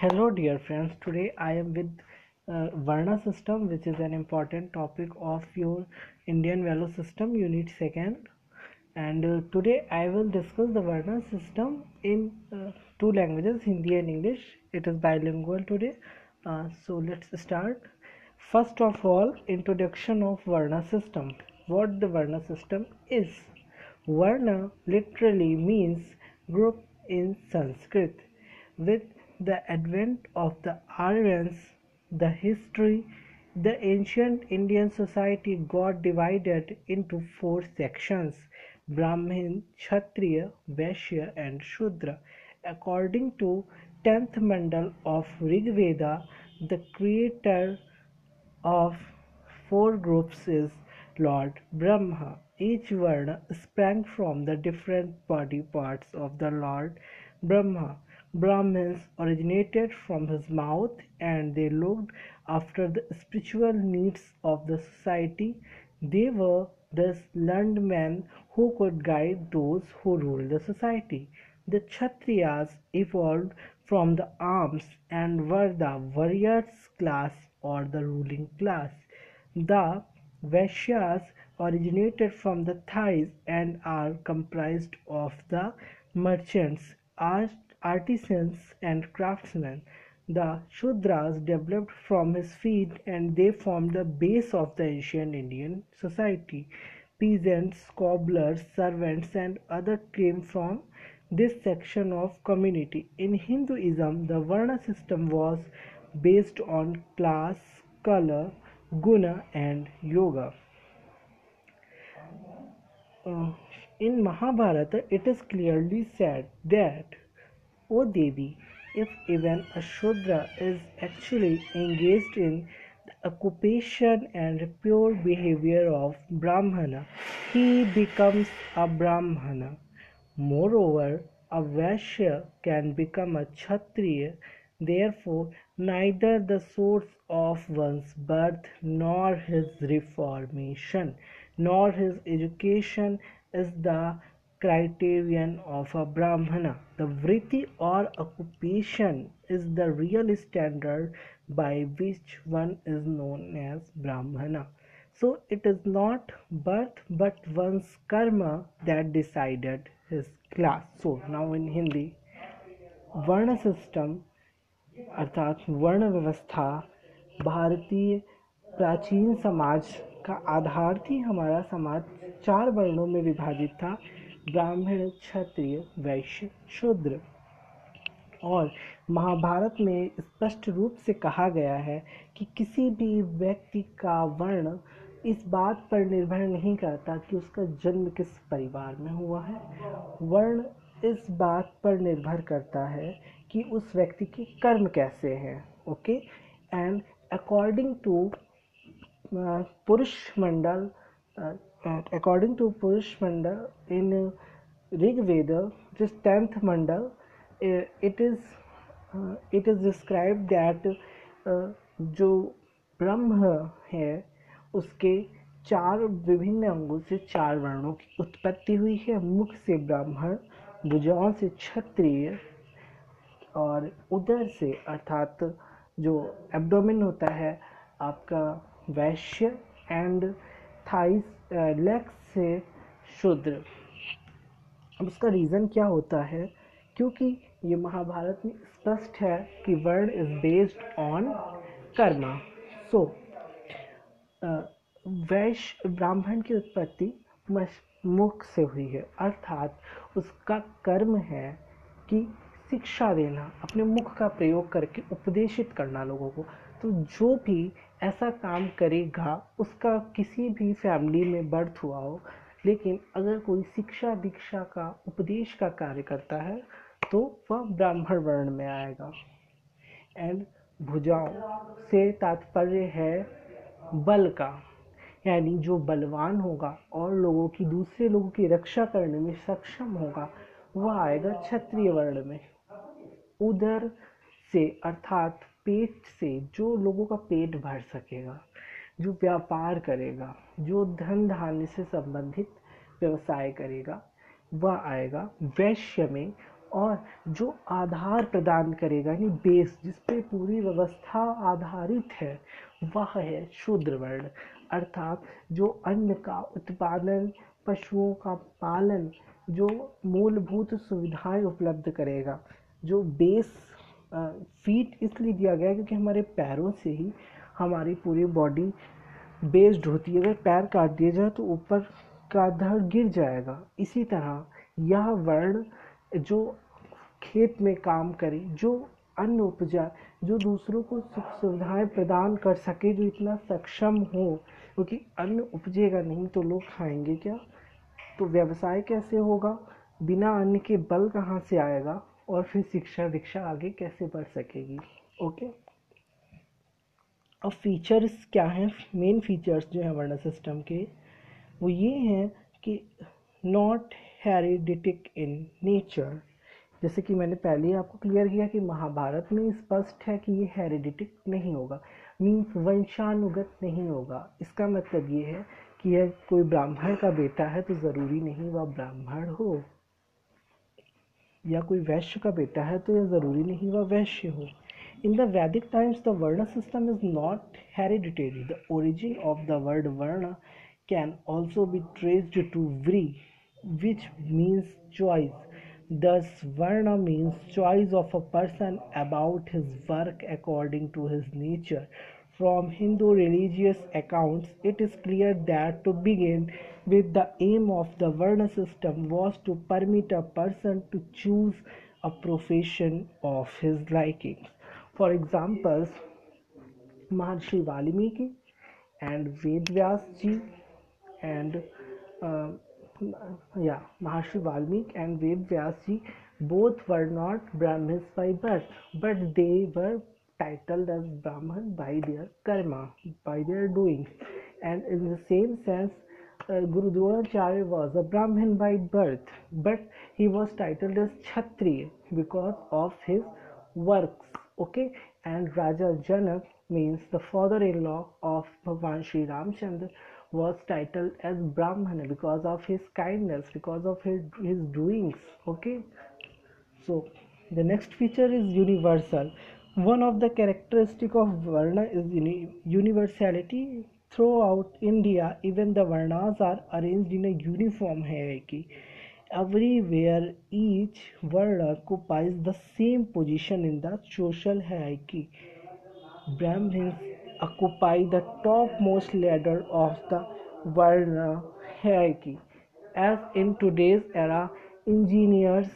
Hello, dear friends. Today I am with uh, Varna system, which is an important topic of your Indian value system, unit second. And uh, today I will discuss the Varna system in uh, two languages, Hindi and English. It is bilingual today. Uh, so let's start. First of all, introduction of Varna system. What the Varna system is. Varna literally means group in Sanskrit. With the advent of the Aryans, the history, the ancient Indian society got divided into four sections Brahmin, Kshatriya, Vaishya, and Shudra. According to 10th mandal of Rig Veda, the creator of four groups is Lord Brahma. Each Varna sprang from the different body parts of the Lord Brahma. Brahmins originated from his mouth and they looked after the spiritual needs of the society. They were thus learned men who could guide those who ruled the society. The Kshatriyas evolved from the arms and were the warriors class or the ruling class. The Vaishyas originated from the thighs and are comprised of the merchants, artisans, and craftsmen. The Shudras developed from his feet and they formed the base of the ancient Indian society. Peasants, cobblers, servants, and others came from this section of community. In Hinduism, the Varna system was based on class, color, guna, and yoga. Uh, in Mahabharata, it is clearly said that, O Devi, if even a Shudra is actually engaged in the occupation and pure behavior of Brahmana, he becomes a Brahmana. Moreover, a Vaishya can become a Kshatriya. Therefore, neither the source of one's birth nor his reformation nor his education is the criterion of a Brahmana. The vritti or occupation is the real standard by which one is known as Brahmana. So it is not birth but one's karma that decided his class. So now in Hindi, varna system अर्थात वर्ण व्यवस्था भारतीय प्राचीन समाज का आधार थी हमारा समाज चार वर्णों में विभाजित था ब्राह्मण, क्षत्रिय, वैश्य, शूद्र। और महाभारत में स्पष्ट रूप से कहा गया है कि किसी भी व्यक्ति का वर्ण इस बात पर निर्भर नहीं करता कि उसका जन्म किस परिवार में हुआ है। वर्ण इस बात पर निर्भर करता है कि उस व्यक्ति के कर्म कैसे हैं, ओके? एंड अकॉर्डिंग टू पुरुष मंडल अकॉर्डिंग टू पुरुष मंडल इन ऋग्वेद जिस tenth mandal it is it is describe that जो ब्रह्म है, उसके चार विभिन्न अंगों से चार वर्णों की उत्पत्ति हुई है। मुख से ब्राह्मण, भुजाओं से क्षत्रिय और उदर से, अर्थात जो एब्डोमिन होता है, आपका वैश्य एंड थाइस लेग्स से शूद्र। अब उसका रीज़न क्या होता है? क्योंकि ये महाभारत में स्पष्ट है कि varna is based on karma so Vaishya Brahmin की उत्पत्ति मुख से हुई है। अर्थात उसका कर्म है कि शिक्षा देना, अपने मुख का प्रयोग करके उपदेशित करना लोगों को। तो जो भी ऐसा काम करेगा, उसका किसी भी फैमिली में बर्थ हुआ हो, लेकिन अगर कोई शिक्षा दीक्षा का, उपदेश का कार्य करता है तो वह ब्राह्मण वर्ण में आएगा। एंड भुजाओं से तात्पर्य है बल का। यानी जो बलवान होगा और लोगों की, दूसरे लोगों की रक्षा करने में सक्षम होगा, वह आएगा क्षत्रिय वर्ण में। उधर से, अर्थात पेट से जो लोगों का पेट भर सकेगा, जो व्यापार करेगा, जो धन धान्य से संबंधित व्यवसाय करेगा, वह आएगा वैश्य में और जो आधार प्रदान करेगा, यानी बेस जिस पे पूरी व्यवस्था आधारित है, वह है शूद्र वर्ण। अर्थात जो अन्न का उत्पादन, पशुओं का पालन, जो मूलभूत सुविधाएँ उपलब्ध करेगा, जो बेस फीट इसलिए दिया गया क्योंकि हमारे पैरों से ही हमारी पूरी बॉडी बेस्ड होती है। अगर पैर काट दिया जाए तो ऊपर का धड़ गिर जाएगा। इसी तरह यह वर्ण जो खेत में काम करे, जो अन्न उपजा, जो दूसरों को सुख सुविधाएँ प्रदान कर सके, जो इतना सक्षम हो, क्योंकि अन्न उपजेगा नहीं तो लोग खाएँगे क्या? तो व्यवसाय कैसे होगा? बिना अन्न के बल कहाँ से आएगा? और फिर शिक्षा दीक्षा आगे कैसे बढ़ सकेगी? ओके अब फीचर्स क्या हैं? मेन फीचर्स जो हैं वर्णा सिस्टम के, वो ये हैं कि नॉट हेरिडिटिक इन नेचर जैसे कि मैंने पहले ही आपको क्लियर किया कि महाभारत में स्पष्ट है कि ये हेरिडिटिक नहीं होगा। मीन्स वंशानुगत नहीं होगा। इसका मतलब ये है कि यह कोई ब्राह्मण का बेटा है तो ज़रूरी नहीं वह ब्राह्मण हो। या कोई वैश्य का बेटा है तो यह ज़रूरी नहीं वह वैश्य हो। In the Vedic times the varna system is not hereditary the origin of the word varna can also be traced to vri which means choice Thus, Varna means choice of a person about his work according to his nature. From Hindu religious accounts, it is clear that to begin with, the aim of the Varna system was to permit a person to choose a profession of his liking. For example, Maharshi Valmiki and Vedvyas ji and uh, yeah, Maharshi Valmiki and Ved Vyasji both were not Brahmins by birth, but they were titled as Brahman by their karma, by their doings. And in the same sense, uh, Guru Dronacharya was a Brahmin by birth, but he was titled as Kshatriya because of his works. Okay, and Raja Janak means the father-in-law of Bhagwan Sri Ramchandra was titled as Brahmana because of his kindness, because of his, his doings. Okay, so the next feature is universal. One of the characteristic of Varna is universality. Throughout India, even the Varnas are arranged in a uniform hierarchy. Everywhere, each Varna occupies the same position in the social hierarchy. Brahmins occupy the topmost ladder of the Varna hierarchy. As in today's era, engineers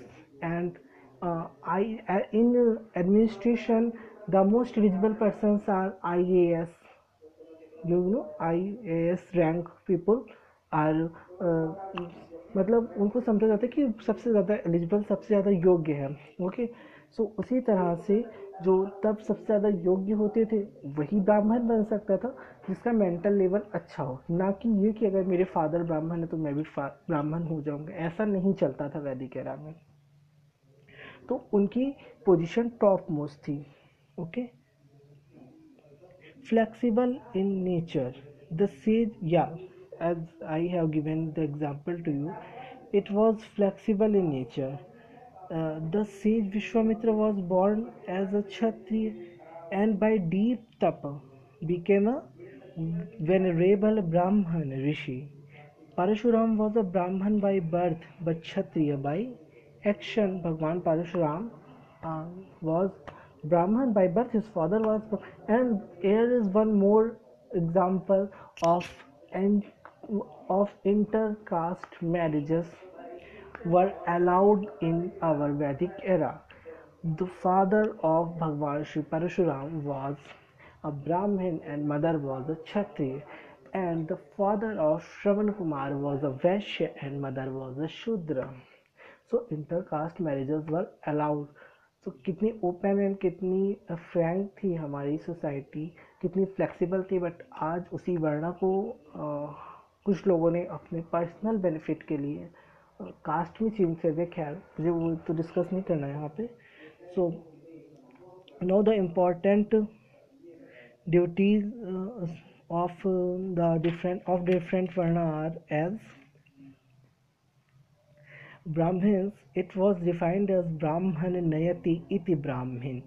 and uh, I, uh, in administration, the most eligible persons are IAS. You know, IAS rank people are uh, मतलब उनको समझा जाता है कि सबसे ज़्यादा eligible सबसे ज़्यादा योग्य है ओके सो so, उसी तरह से जो तब सबसे ज़्यादा योग्य होते थे वही ब्राह्मण बन सकता था जिसका मेंटल लेवल अच्छा हो। ना कि ये कि अगर मेरे फादर ब्राह्मण है तो मैं भी ब्राह्मण हो जाऊँगा। ऐसा नहीं चलता था वैदिक एरा में। तो उनकी पोजीशन टॉप मोस्ट थी okay flexible in nature the sages या as I have given the example to you it was flexible in nature the sage Vishwamitra was born as a Kshatriya and by deep tapa became a venerable Brahmin rishi Parashuram was a Brahmin by birth but Kshatriya by action. Bhagwan Parashuram uh, was Brahman by birth, his father was. And here is one more example of, and of intercaste marriages were allowed in our Vedic era. The father of Bhagwan Sri Parashuram was a Brahmin and mother was a Kshatriya and the father of Shravan Kumar was a Vaishya and mother was a Shudra. So intercaste marriages were allowed तो कितनी open and कितनी Frank थी हमारी society कितनी flexible थी but आज उसी वर्णा को आ, कुछ लोगों ने अपने पर्सनल बेनिफिट के लिए कास्ट में चेंज कर दिया खैर मुझे वो तो डिस्कस नहीं करना है यहाँ पे. So no the important duties of the different of different varna are as Brahmins, it was defined as Brahman Nayati iti Brahmin.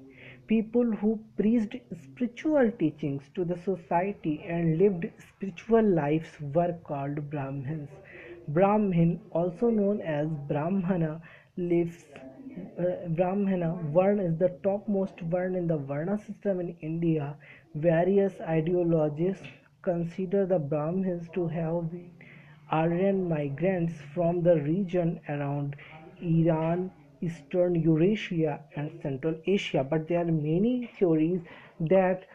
People who preached spiritual teachings to the society and lived spiritual lives were called Brahmins. Brahmin, also known as Brahmana, lives uh, Brahmana Varna is the topmost Varna in the Varna system in India. Various ideologies consider the Brahmins to have Aryan migrants from the region around Iran, Eastern Eurasia, and Central Asia. But there are many theories that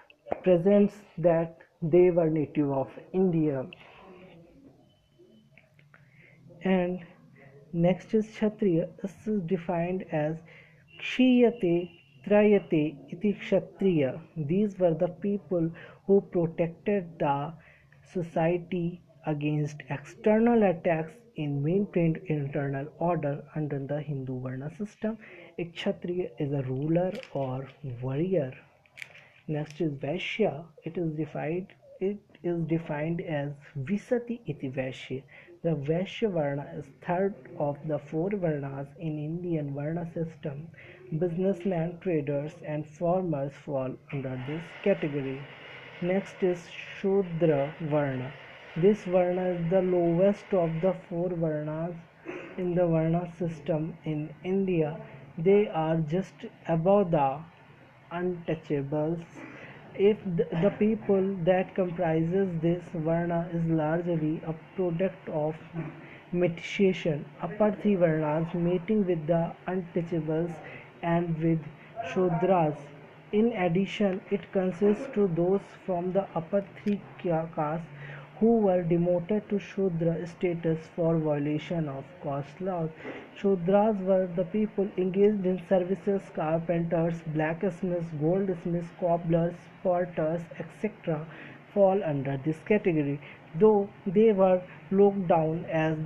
presents that they were native of India. And next is Kshatriya. This is defined as Kshiyate Trayate iti Kshatriya. These were the people who protected the society against external attacks in maintained internal order under the Hindu Varna system. A Kshatriya is a ruler or warrior. Next is Vaishya. It is defined it is defined as Visati iti Vaishya. The Vaishya Varna is third of the four Varnas in Indian Varna system. Businessmen, traders and farmers fall under this category. Next is Shudra Varna. This Varna is the lowest of the four Varnas in the Varna system in India. They are just above the untouchables. If the, the, people that comprises this varna is largely a product of metation upper three varnas mating with the untouchables and with shudras. In addition it consists to those from the upper three castes who were demoted to Shudra status for violation of caste laws. Shudras were the people engaged in services, carpenters, blacksmiths, goldsmiths, cobblers, porters, etc. fall under this category. Though they were looked down as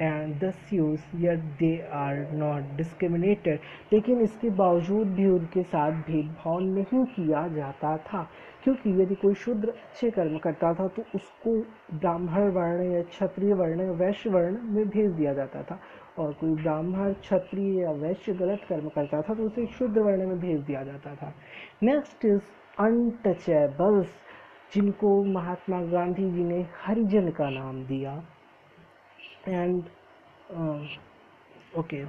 and the Sioux, yet they are not discriminated. लेकिन इसके बावजूद भी उनके साथ भेदभाव नहीं किया जाता था क्योंकि यदि कोई शूद्र अच्छे कर्म करता था तो उसको ब्राह्मण वर्ण या क्षत्रिय वर्ण या वैश्य वर्ण में भेज दिया जाता था। और कोई ब्राह्मण, क्षत्रिय या वैश्य गलत कर्म करता था तो उसे शुद्ध वर्ण में भेज दिया जाता था। नेक्स्ट इज़ अनटचेबल्स जिनको महात्मा गांधी जी ने हरिजन का नाम दिया। And okay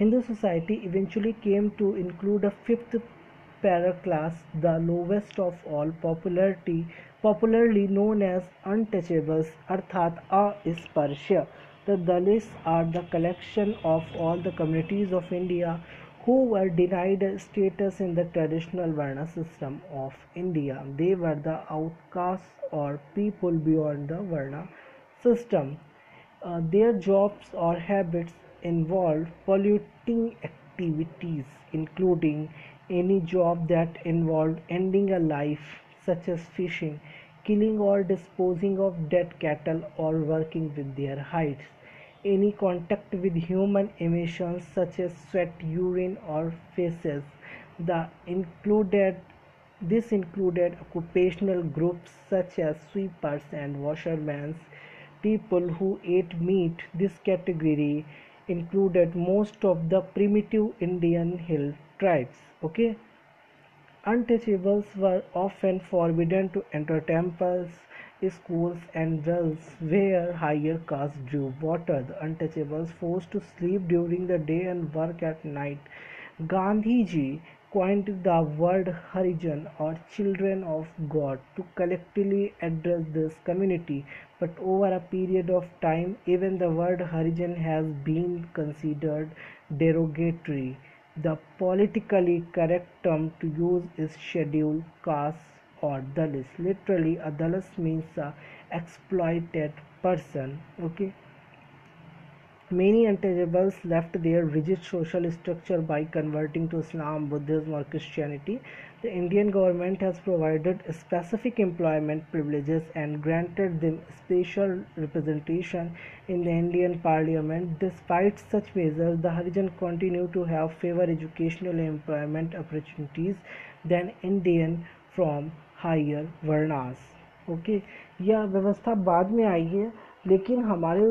Hindu society eventually came to include a fifth paraclass, the lowest of all popularity, popularly known as untouchables, arthat asparsha. The Dalits are the collection of all the communities of India who were denied status in the traditional Varna system of India. They were the outcasts or people beyond the Varna system. Uh, their jobs or habits involved polluting activities, including any job that involved ending a life, such as fishing, killing or disposing of dead cattle, or working with their hides. Any contact with human emissions, such as sweat, urine, or feces. The included this included occupational groups such as sweepers and washermen, people who ate meat. This category included most of the primitive Indian hill tribes. Okay, untouchables were often forbidden to enter temples, schools, and wells where higher castes drew water. The untouchables forced to sleep during the day and work at night. Gandhiji coined the word Harijan or children of God to collectively address this community, but over a period of time, even the word Harijan has been considered derogatory. The politically correct term to use is scheduled caste or Dalis. Literally, a Dalis means a exploited person. Okay. Many untouchables left their rigid social structure by converting to Islam, Buddhism, or Christianity. The Indian government has provided specific employment privileges and granted them special representation in the Indian Parliament. Despite such measures, the Harijan continue to have favor educational and employment opportunities than Indian from higher varnas. Okay okay? यह व्यवस्था बाद में आई है लेकिन हमारे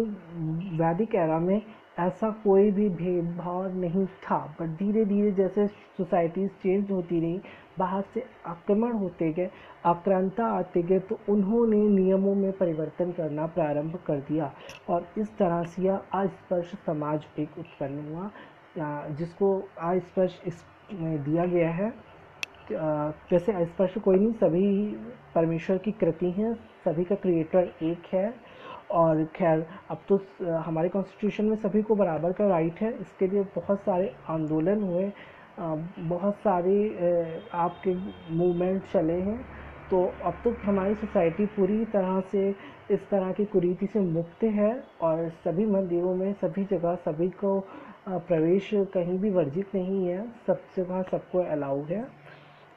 वैदिक era में ऐसा कोई भी भेदभाव नहीं था। बट धीरे धीरे जैसे सोसाइटीज़ चेंज होती रही, बाहर से आक्रमण होते गए, आक्रांता आते गए तो उन्होंने नियमों में परिवर्तन करना प्रारंभ कर दिया। और इस तरह से यह अस्पर्श समाज एक उत्पन्न हुआ जिसको अस्पर्श इस दिया गया है। जैसे स्पर्श कोई नहीं, सभी परमेश्वर की कृति हैं, सभी का क्रिएटर एक है। और खैर, अब तो हमारे कॉन्स्टिट्यूशन में सभी को बराबर का राइट है। इसके लिए बहुत सारे आंदोलन हुए बहुत सारे आपके मूवमेंट चले हैं। तो अब तो हमारी सोसाइटी पूरी तरह से इस तरह की कुरीति से मुक्त है और सभी मंदिरों में, सभी जगह, सभी को प्रवेश कहीं भी वर्जित नहीं है। सब जगह सबको अलाउ है।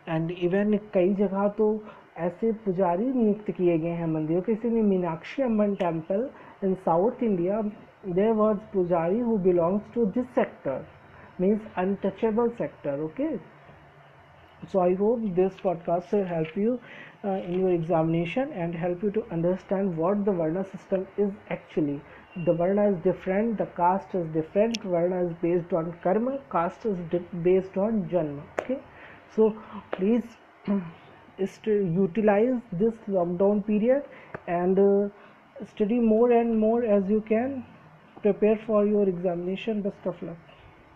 एंड इवन कई जगह तो ऐसे पुजारी नियुक्त किए गए हैं मंदिरों के इसी में Meenakshi अम्बन temple in South India there were pujari who belongs to this sector means untouchable sector okay so I hope this podcast से help you in your examination and help you to understand what the varna system is actually the varna is different the caste is different varna is based on karma caste is based on janma okay so please utilize this lockdown period and uh, study more and more as you can prepare for your examination best of luck